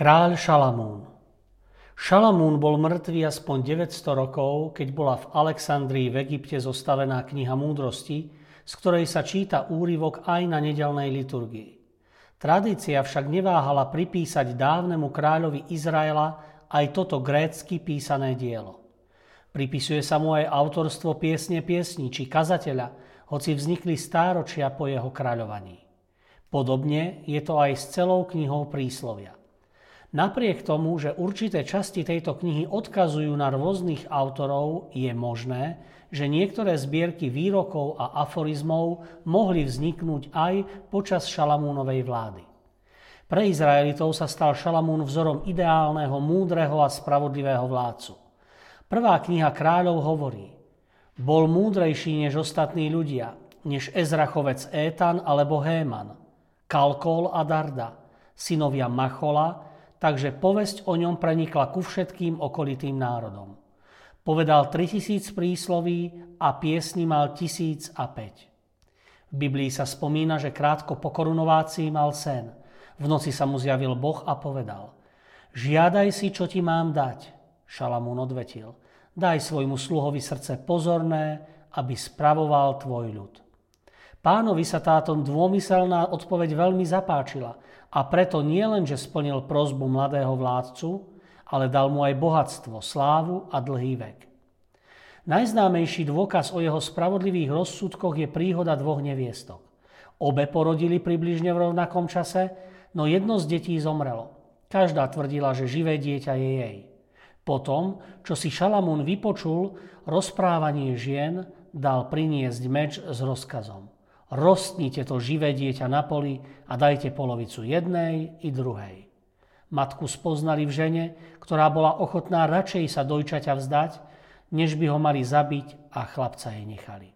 Kráľ Šalamún Šalamún bol mŕtvý aspoň 900 rokov, keď bola v Alexandrii v Egypte zostavená kniha múdrosti, z ktorej sa číta úryvok aj na nedelnej liturgii. Tradícia však neváhala pripísať dávnemu kráľovi Izraela aj toto grécky písané dielo. Pripisuje sa mu aj autorstvo piesne piesní či kazateľa, hoci vznikli stáročia po jeho kráľovaní. Podobne je to aj s celou knihou príslovia. Napriek tomu, že určité časti tejto knihy odkazujú na rôznych autorov, je možné, že niektoré zbierky výrokov a aforizmov mohli vzniknúť aj počas Šalamúnovej vlády. Pre Izraelitov sa stal Šalamún vzorom ideálneho, múdreho a spravodlivého vládcu. Prvá kniha kráľov hovorí, bol múdrejší než ostatní ľudia, než Ezrachovec Étan alebo Héman, Kalkol a Darda, synovia Machola, takže povesť o ňom prenikla ku všetkým okolitým národom. Povedal 3000 prísloví a piesni mal 1005. V Biblii sa spomína, že krátko po korunovácii mal sen. V noci sa mu zjavil Boh a povedal Žiadaj si, čo ti mám dať. Šalamún odvetil. Daj svojmu sluhovi srdce pozorné, aby spravoval tvoj ľud. Pánovi sa táto dômyselná odpoveď veľmi zapáčila a preto nie len, že splnil prozbu mladého vládcu, ale dal mu aj bohatstvo, slávu a dlhý vek. Najznámejší dôkaz o jeho spravodlivých rozsudkoch je príhoda dvoch neviestok. Obe porodili približne v rovnakom čase, no jedno z detí zomrelo. Každá tvrdila, že živé dieťa je jej. Potom, čo si Šalamún vypočul rozprávanie žien, dal priniesť meč s rozkazom rostnite to živé dieťa na poli a dajte polovicu jednej i druhej. Matku spoznali v žene, ktorá bola ochotná radšej sa dojčaťa vzdať, než by ho mali zabiť a chlapca jej nechali.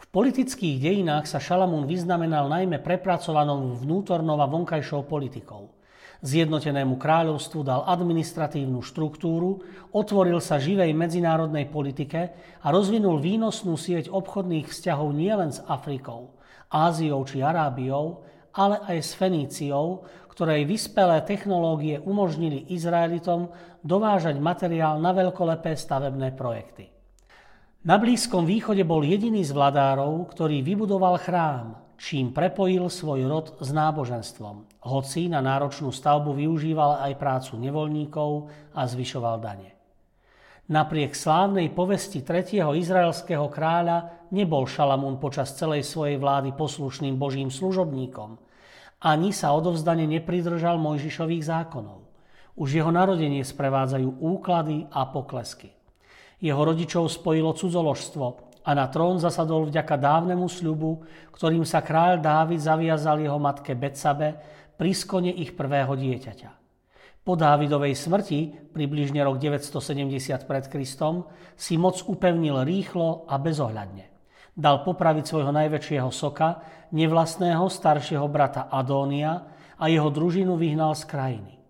V politických dejinách sa Šalamún vyznamenal najmä prepracovanou vnútornou a vonkajšou politikou – Zjednotenému kráľovstvu dal administratívnu štruktúru, otvoril sa živej medzinárodnej politike a rozvinul výnosnú sieť obchodných vzťahov nielen s Afrikou, Áziou či Arábiou, ale aj s Feníciou, ktorej vyspelé technológie umožnili Izraelitom dovážať materiál na veľkolepé stavebné projekty. Na Blízkom východe bol jediný z vladárov, ktorý vybudoval chrám, čím prepojil svoj rod s náboženstvom. Hoci na náročnú stavbu využíval aj prácu nevoľníkov a zvyšoval dane. Napriek slávnej povesti tretieho izraelského kráľa nebol Šalamún počas celej svojej vlády poslušným božím služobníkom, ani sa odovzdane nepridržal Mojžišových zákonov. Už jeho narodenie sprevádzajú úklady a poklesky. Jeho rodičov spojilo cudzoložstvo, a na trón zasadol vďaka dávnemu sľubu, ktorým sa kráľ Dávid zaviazal jeho matke Betsabe pri skone ich prvého dieťaťa. Po Dávidovej smrti, približne rok 970 pred Kristom, si moc upevnil rýchlo a bezohľadne. Dal popraviť svojho najväčšieho soka, nevlastného staršieho brata Adónia a jeho družinu vyhnal z krajiny.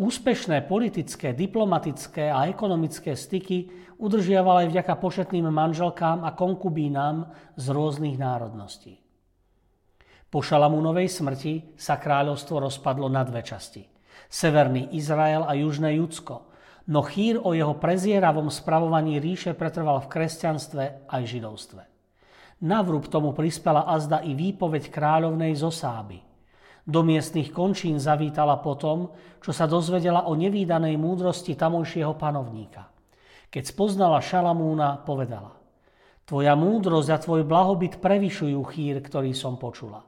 Úspešné politické, diplomatické a ekonomické styky udržiaval aj vďaka početným manželkám a konkubínám z rôznych národností. Po Šalamúnovej smrti sa kráľovstvo rozpadlo na dve časti. Severný Izrael a južné Judsko, no chýr o jeho prezieravom spravovaní ríše pretrval v kresťanstve aj židovstve. Navrúb tomu prispela azda i výpoveď kráľovnej Zosáby – do miestnych končín zavítala potom, čo sa dozvedela o nevýdanej múdrosti tamojšieho panovníka. Keď spoznala Šalamúna, povedala Tvoja múdrosť a tvoj blahobyt prevyšujú chýr, ktorý som počula.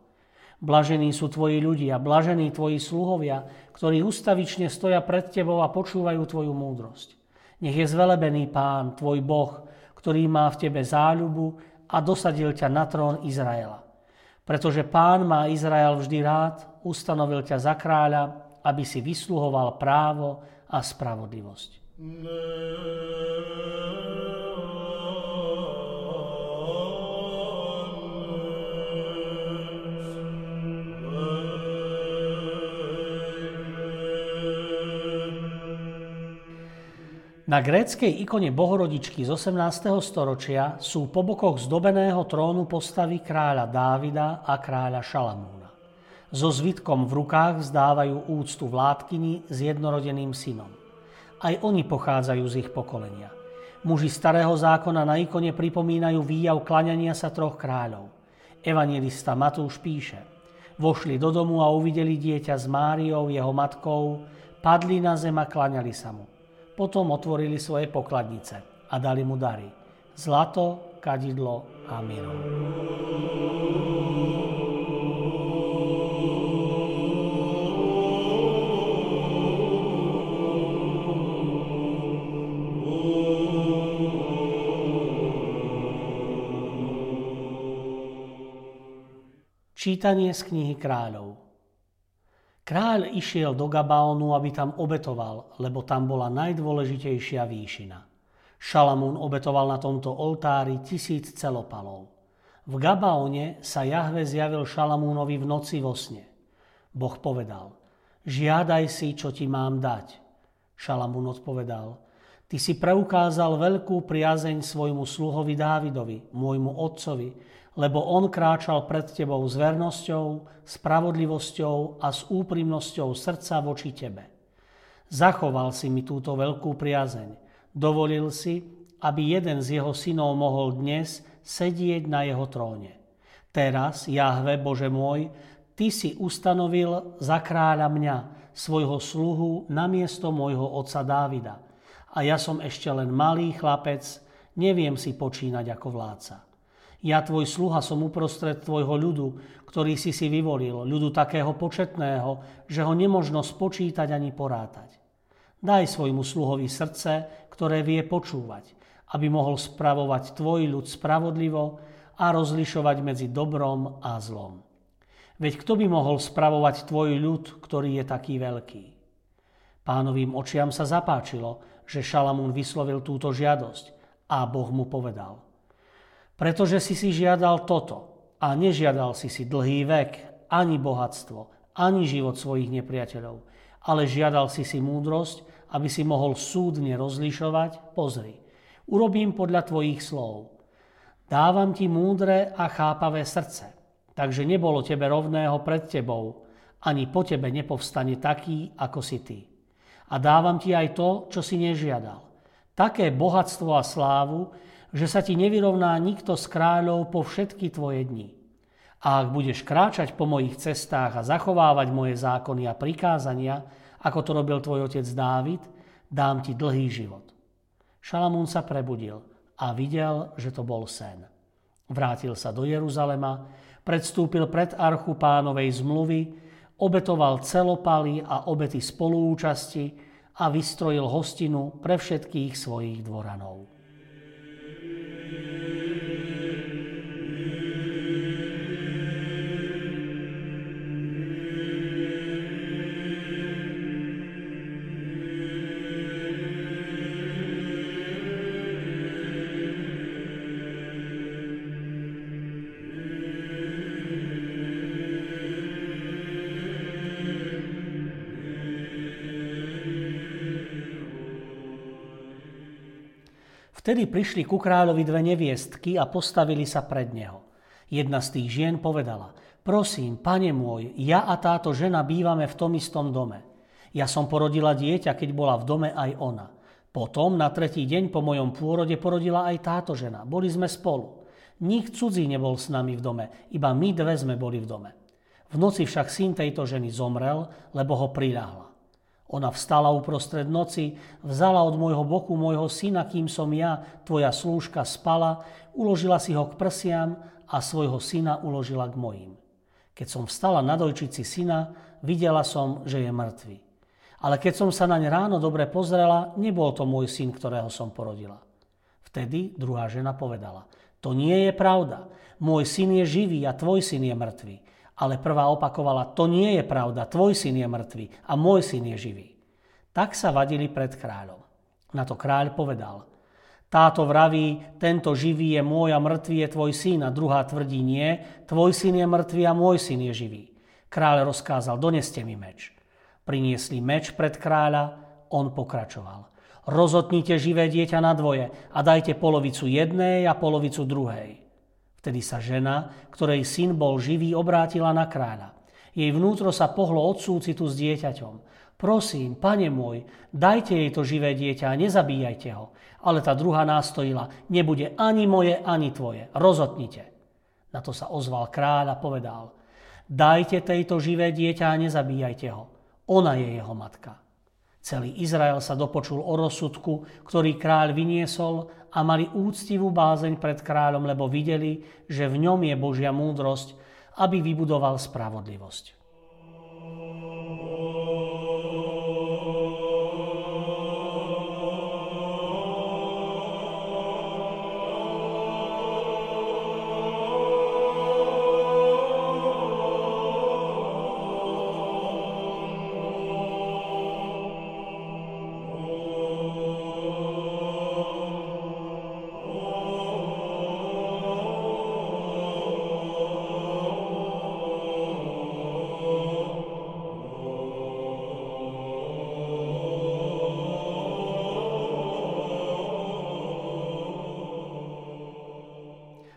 Blažení sú tvoji ľudia, blažení tvoji sluhovia, ktorí ustavične stoja pred tebou a počúvajú tvoju múdrosť. Nech je zvelebený pán, tvoj Boh, ktorý má v tebe záľubu a dosadil ťa na trón Izraela. Pretože pán má Izrael vždy rád, ustanovil ťa za kráľa, aby si vysluhoval právo a spravodlivosť. Na gréckej ikone Bohorodičky z 18. storočia sú po bokoch zdobeného trónu postavy kráľa Dávida a kráľa Šalamúna. So zvitkom v rukách vzdávajú úctu vládkyni s jednorodeným synom. Aj oni pochádzajú z ich pokolenia. Muži starého zákona na ikone pripomínajú výjav klaňania sa troch kráľov. Evangelista Matúš píše Vošli do domu a uvideli dieťa s Máriou, jeho matkou, padli na zem a klaňali sa mu. Potom otvorili svoje pokladnice a dali mu dary. Zlato, kadidlo a miro. Čítanie z knihy kráľov. Kráľ išiel do Gabaonu, aby tam obetoval, lebo tam bola najdôležitejšia výšina. Šalamún obetoval na tomto oltári tisíc celopalov. V Gabaone sa Jahve zjavil Šalamúnovi v noci vo sne. Boh povedal, žiadaj si, čo ti mám dať. Šalamún odpovedal, ty si preukázal veľkú priazeň svojmu sluhovi Dávidovi, môjmu otcovi, lebo on kráčal pred tebou s vernosťou, spravodlivosťou a s úprimnosťou srdca voči tebe. Zachoval si mi túto veľkú priazeň. Dovolil si, aby jeden z jeho synov mohol dnes sedieť na jeho tróne. Teraz, Jahve, Bože môj, Ty si ustanovil za kráľa mňa, svojho sluhu, na miesto môjho otca Dávida. A ja som ešte len malý chlapec, neviem si počínať ako vládca. Ja, tvoj sluha, som uprostred tvojho ľudu, ktorý si si vyvolil, ľudu takého početného, že ho nemožno spočítať ani porátať. Daj svojmu sluhovi srdce, ktoré vie počúvať, aby mohol spravovať tvoj ľud spravodlivo a rozlišovať medzi dobrom a zlom. Veď kto by mohol spravovať tvoj ľud, ktorý je taký veľký? Pánovým očiam sa zapáčilo, že Šalamún vyslovil túto žiadosť a Boh mu povedal – pretože si si žiadal toto a nežiadal si si dlhý vek, ani bohatstvo, ani život svojich nepriateľov, ale žiadal si si múdrosť, aby si mohol súdne rozlišovať, pozri, urobím podľa tvojich slov. Dávam ti múdre a chápavé srdce, takže nebolo tebe rovného pred tebou, ani po tebe nepovstane taký, ako si ty. A dávam ti aj to, čo si nežiadal. Také bohatstvo a slávu, že sa ti nevyrovná nikto z kráľov po všetky tvoje dni. A ak budeš kráčať po mojich cestách a zachovávať moje zákony a prikázania, ako to robil tvoj otec Dávid, dám ti dlhý život. Šalamún sa prebudil a videl, že to bol sen. Vrátil sa do Jeruzalema, predstúpil pred archu pánovej zmluvy, obetoval celopaly a obety spolúčasti a vystrojil hostinu pre všetkých svojich dvoranov. Vtedy prišli ku kráľovi dve neviestky a postavili sa pred neho. Jedna z tých žien povedala, prosím, pane môj, ja a táto žena bývame v tom istom dome. Ja som porodila dieťa, keď bola v dome aj ona. Potom, na tretí deň po mojom pôrode, porodila aj táto žena. Boli sme spolu. Nik cudzí nebol s nami v dome, iba my dve sme boli v dome. V noci však syn tejto ženy zomrel, lebo ho priľahla. Ona vstala uprostred noci, vzala od môjho boku môjho syna, kým som ja, tvoja slúžka, spala, uložila si ho k prsiam a svojho syna uložila k mojim. Keď som vstala na dojčici syna, videla som, že je mŕtvy. Ale keď som sa naň ráno dobre pozrela, nebol to môj syn, ktorého som porodila. Vtedy druhá žena povedala, to nie je pravda. Môj syn je živý a tvoj syn je mŕtvý. Ale prvá opakovala, to nie je pravda, tvoj syn je mŕtvý a môj syn je živý. Tak sa vadili pred kráľom. Na to kráľ povedal, táto vraví, tento živý je môj a mŕtvý je tvoj syn. A druhá tvrdí, nie, tvoj syn je mŕtvý a môj syn je živý. Kráľ rozkázal, doneste mi meč. Priniesli meč pred kráľa, on pokračoval. Rozotnite živé dieťa na dvoje a dajte polovicu jednej a polovicu druhej. Vtedy sa žena, ktorej syn bol živý, obrátila na kráľa. Jej vnútro sa pohlo od súcitu s dieťaťom. Prosím, pane môj, dajte jej to živé dieťa a nezabíjajte ho. Ale tá druhá nástojila, nebude ani moje, ani tvoje. Rozotnite. Na to sa ozval kráľ a povedal, dajte tejto živé dieťa a nezabíjajte ho. Ona je jeho matka. Celý Izrael sa dopočul o rozsudku, ktorý kráľ vyniesol a mali úctivú bázeň pred kráľom, lebo videli, že v ňom je Božia múdrosť, aby vybudoval spravodlivosť.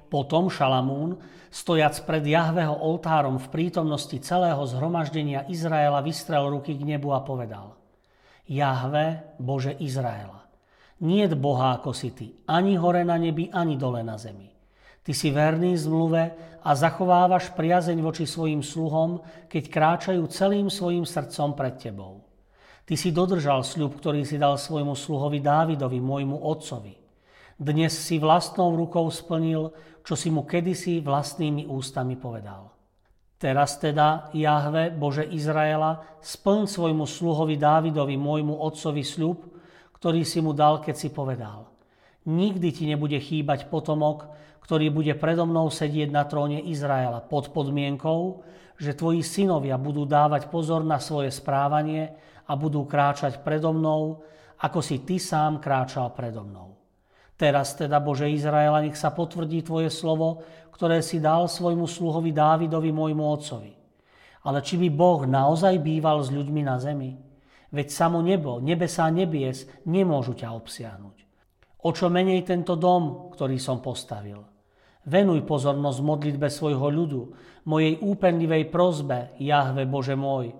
Potom Šalamún, stojac pred Jahveho oltárom v prítomnosti celého zhromaždenia Izraela, vystrel ruky k nebu a povedal Jahve, Bože Izraela, niet Boha ako si Ty, ani hore na nebi, ani dole na zemi. Ty si verný zmluve a zachovávaš priazeň voči svojim sluhom, keď kráčajú celým svojim srdcom pred Tebou. Ty si dodržal sľub, ktorý si dal svojmu sluhovi Dávidovi, môjmu otcovi. Dnes si vlastnou rukou splnil, čo si mu kedysi vlastnými ústami povedal. Teraz teda, Jahve, Bože Izraela, splň svojmu sluhovi Dávidovi, môjmu otcovi sľub, ktorý si mu dal, keď si povedal. Nikdy ti nebude chýbať potomok, ktorý bude predo mnou sedieť na tróne Izraela pod podmienkou, že tvoji synovia budú dávať pozor na svoje správanie a budú kráčať predo mnou, ako si ty sám kráčal predo mnou. Teraz teda, Bože Izraela, nech sa potvrdí Tvoje slovo, ktoré si dal svojmu sluhovi Dávidovi, môjmu otcovi. Ale či by Boh naozaj býval s ľuďmi na zemi? Veď samo nebo, nebesá nebies nemôžu ťa obsiahnuť. O čo menej tento dom, ktorý som postavil. Venuj pozornosť modlitbe svojho ľudu, mojej úpenlivej prozbe, Jahve Bože môj.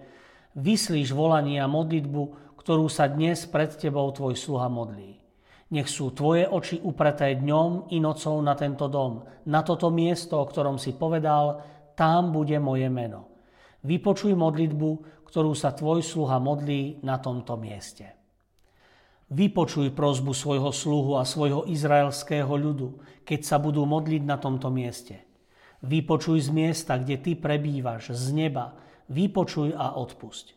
Vyslíš volanie a modlitbu, ktorú sa dnes pred Tebou Tvoj sluha modlí. Nech sú tvoje oči upreté dňom i nocou na tento dom, na toto miesto, o ktorom si povedal, tam bude moje meno. Vypočuj modlitbu, ktorú sa tvoj sluha modlí na tomto mieste. Vypočuj prozbu svojho sluhu a svojho izraelského ľudu, keď sa budú modliť na tomto mieste. Vypočuj z miesta, kde ty prebývaš, z neba, vypočuj a odpusť.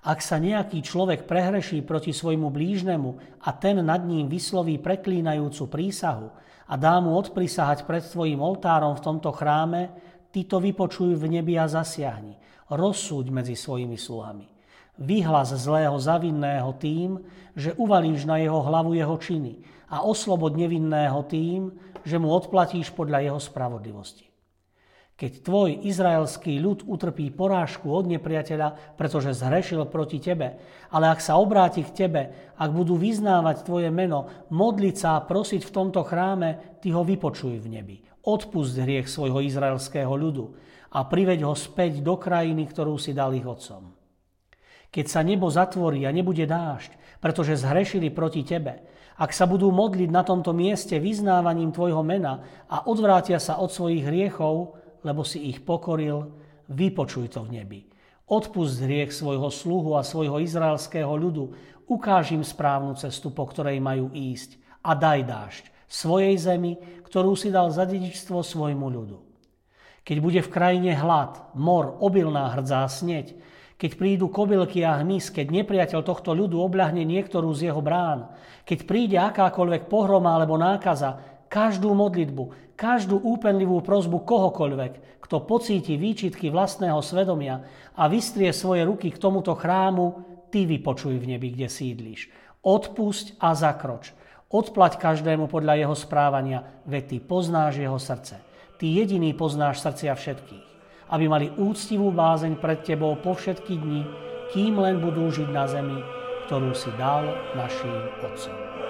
Ak sa nejaký človek prehreší proti svojmu blížnemu a ten nad ním vysloví preklínajúcu prísahu a dá mu odprisahať pred svojim oltárom v tomto chráme, ty to vypočuj v nebi a zasiahni. Rozsúď medzi svojimi sluhami. Vyhlas zlého zavinného tým, že uvalíš na jeho hlavu jeho činy a oslobod nevinného tým, že mu odplatíš podľa jeho spravodlivosti. Keď tvoj izraelský ľud utrpí porážku od nepriateľa, pretože zhrešil proti tebe, ale ak sa obráti k tebe, ak budú vyznávať tvoje meno, modliť sa a prosiť v tomto chráme, ty ho vypočuj v nebi. Odpust hriech svojho izraelského ľudu a priveď ho späť do krajiny, ktorú si dal ich otcom. Keď sa nebo zatvorí a nebude dážď, pretože zhrešili proti tebe, ak sa budú modliť na tomto mieste vyznávaním tvojho mena a odvrátia sa od svojich hriechov, lebo si ich pokoril, vypočuj to v nebi. Odpust hriech svojho sluhu a svojho izraelského ľudu, ukáž im správnu cestu, po ktorej majú ísť a daj dážď svojej zemi, ktorú si dal za dedičstvo svojmu ľudu. Keď bude v krajine hlad, mor, obilná hrdzá sneď, keď prídu kobylky a hmyz, keď nepriateľ tohto ľudu obľahne niektorú z jeho brán, keď príde akákoľvek pohroma alebo nákaza, každú modlitbu, každú úpenlivú prozbu kohokoľvek, kto pocíti výčitky vlastného svedomia a vystrie svoje ruky k tomuto chrámu, ty vypočuj v nebi, kde sídliš. Odpusť a zakroč. Odplať každému podľa jeho správania, veď ty poznáš jeho srdce. Ty jediný poznáš srdcia všetkých aby mali úctivú bázeň pred Tebou po všetky dni, kým len budú žiť na zemi, ktorú si dal našim otcom.